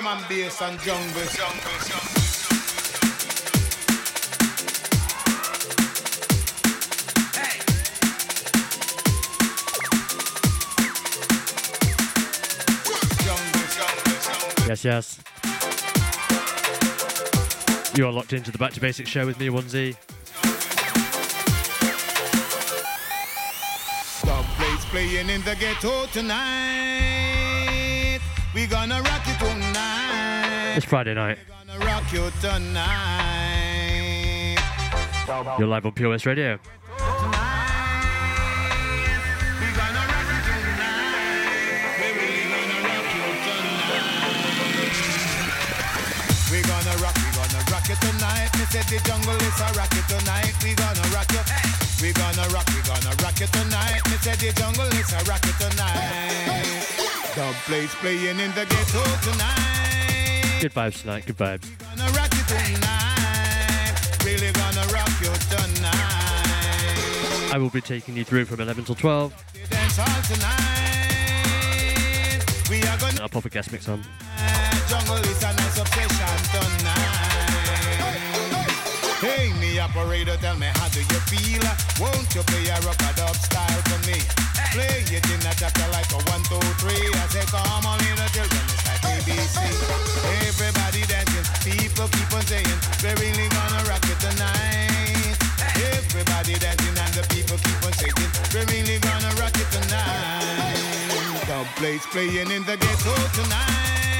drum and bass and jungle. jungle, jungle. Yes, yes. You are locked into the Back to Bassix show with me, Onesie. The place playing in the ghetto tonight. We gonna rock you tonight. It's Friday night. We gonna rock you tonight. You're live on POS Radio. We gonna rock, we gonna rock you tonight. Me said the jungle is a rock you tonight. We gonna rock you. We gonna rock, we gonna rock you tonight. Me said the jungle is a rock you tonight. The place playing in the ghetto tonight. Good vibes tonight, good vibes. Gonna rock you tonight. Really gonna rock you tonight. I will be taking you through from 11 till 12. Dance all tonight. We are gonna I'll pop a guest mix on. jungle is a nice obsession tonight. Hey, operator, tell me how do you feel? Won't you play a rock a dub style for me? Play it in a chapter like a one, two, three. I say, come on, little children, it's like ABC. Everybody dancing, people keep on saying, we're really gonna rock it tonight. Everybody dancing and the people keep on saying, we're really gonna rock it tonight. The place playing in the ghetto tonight.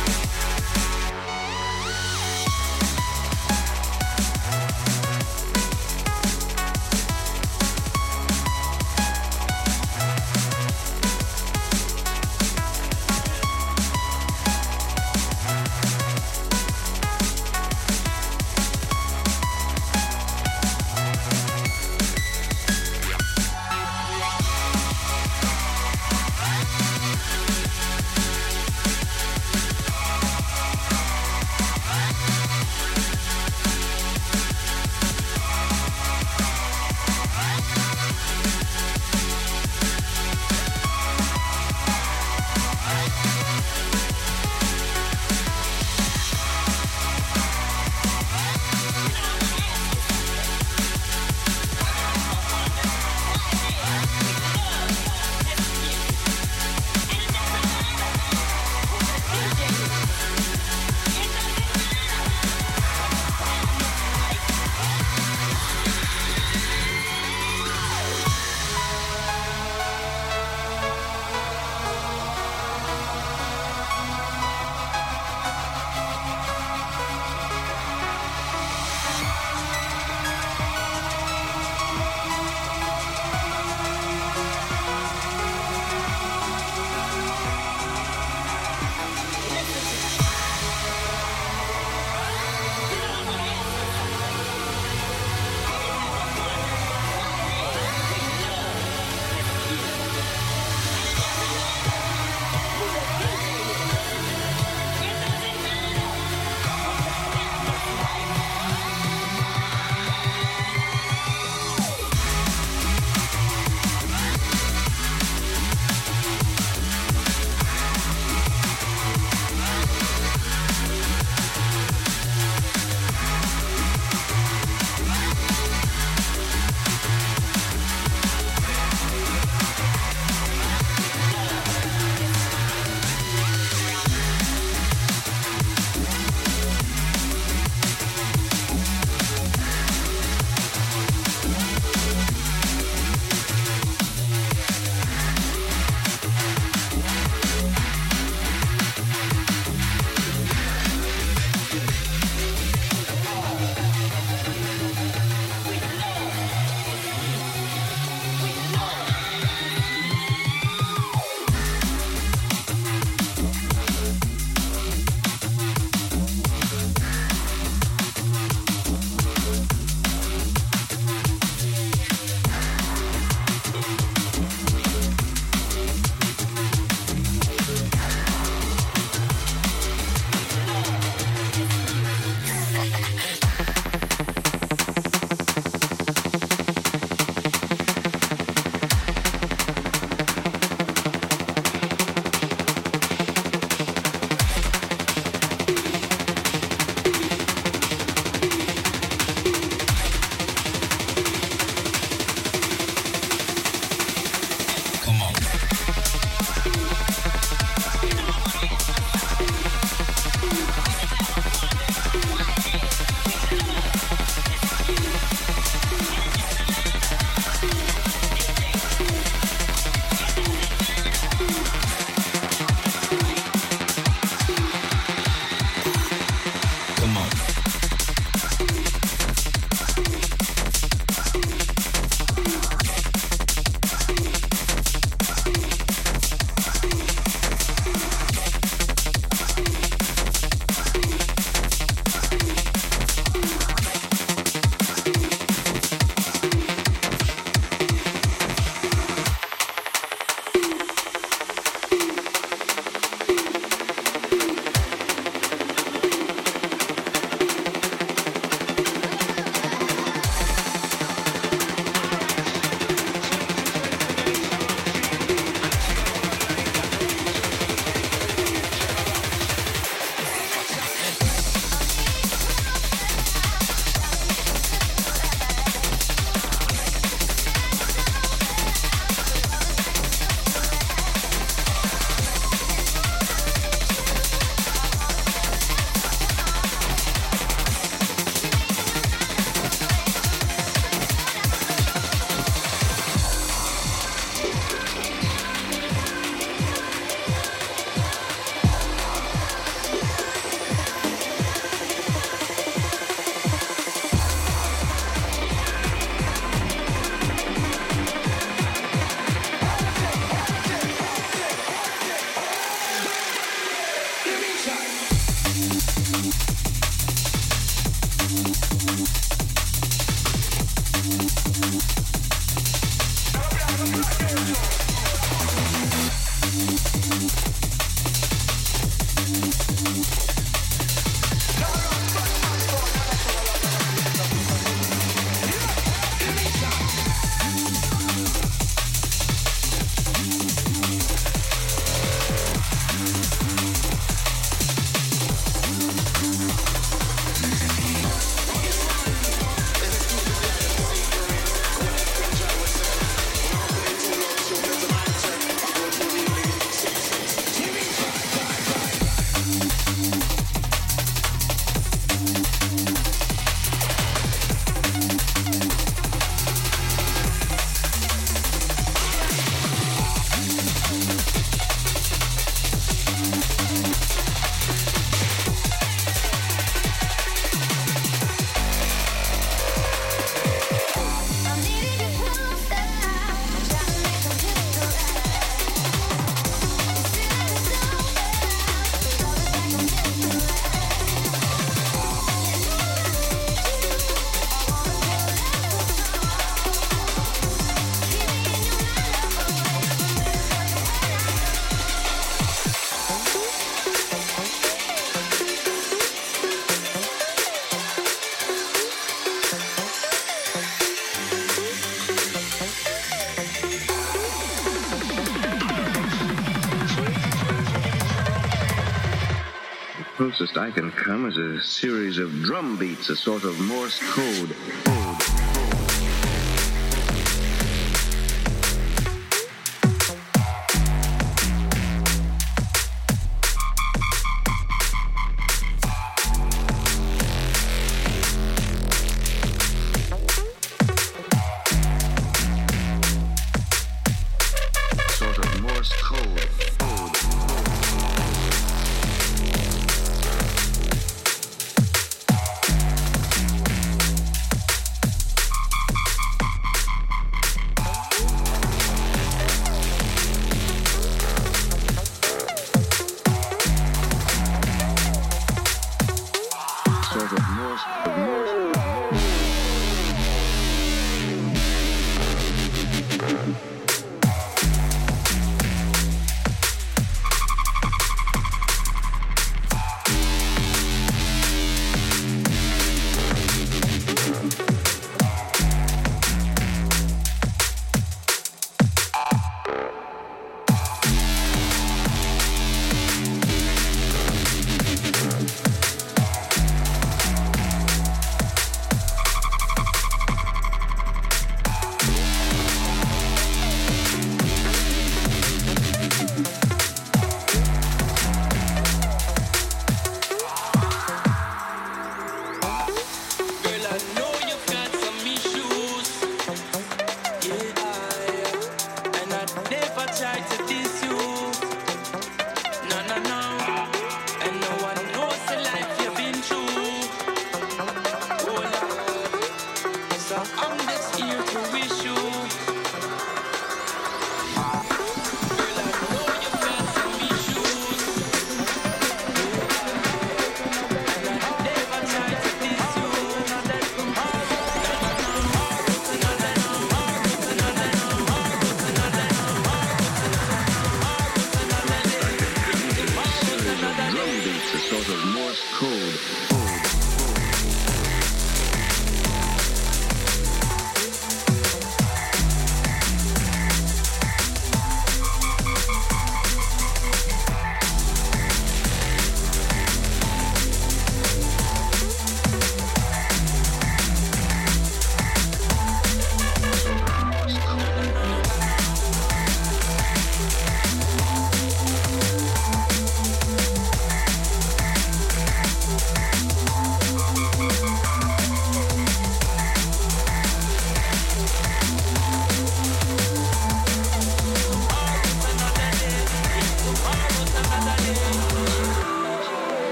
closest I can come is a series of drum beats, a sort of Morse code.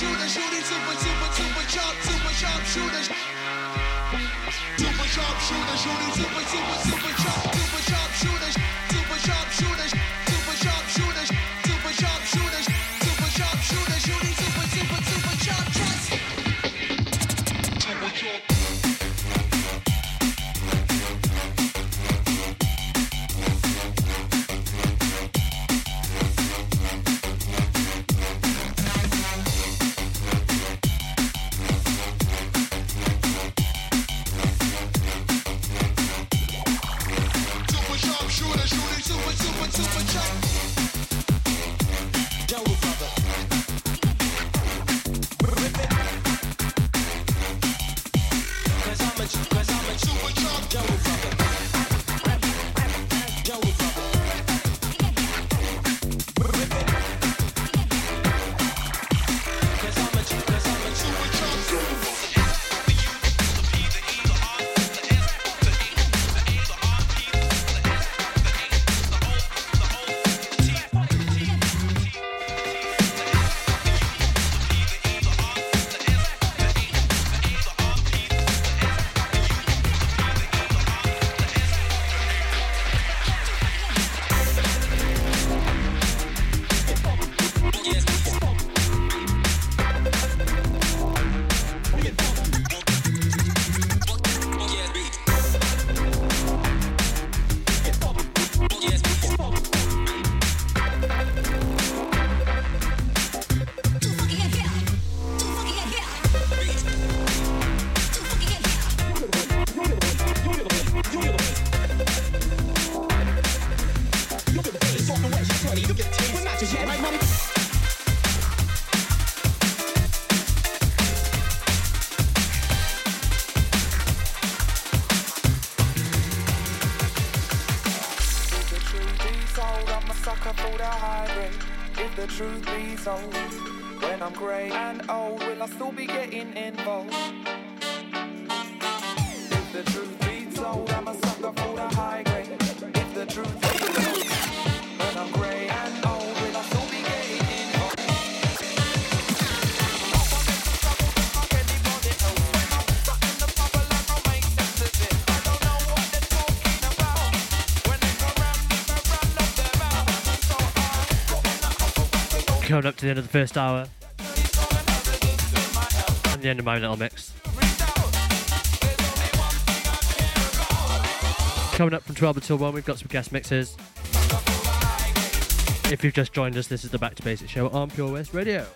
shooter, shooting super, super, super sharp, super sharp shooter. Super sharp shooter, shooting super, super, super. grey. And oh, will I still be getting involved? If the truth be told, I'm a sucker for the high grade. If the truth be told, I'm grey. And oh, will I still be getting? Coming up to the end of the first hour the end of my little mix. Coming up from 12 until 1, we've got some guest mixes. If you've just joined us, this is the Back to Bassix show on Pure West Radio.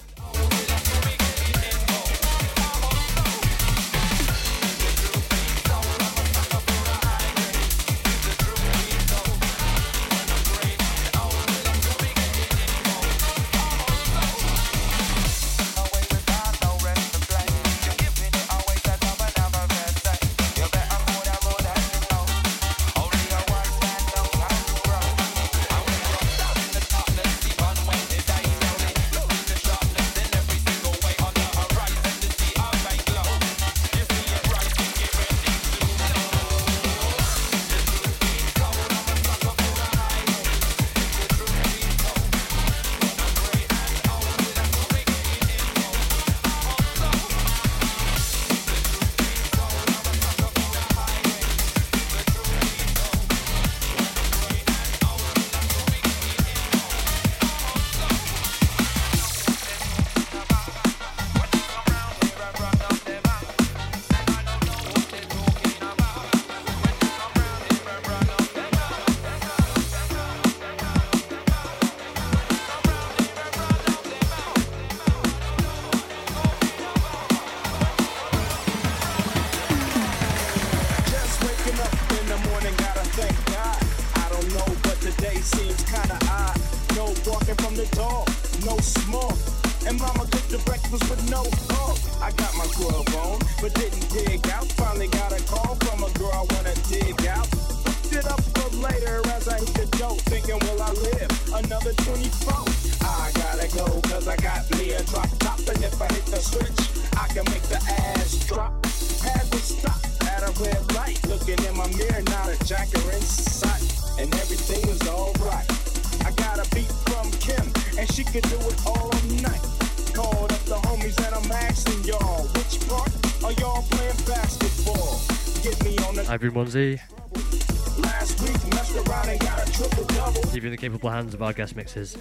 Triple double. leave in the capable hands of our guest mixes.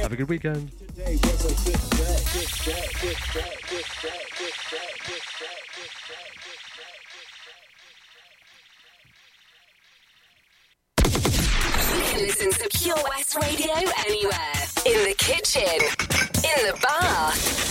Have a good weekend. listen to Pure West Radio anywhere. In the kitchen, in the bath,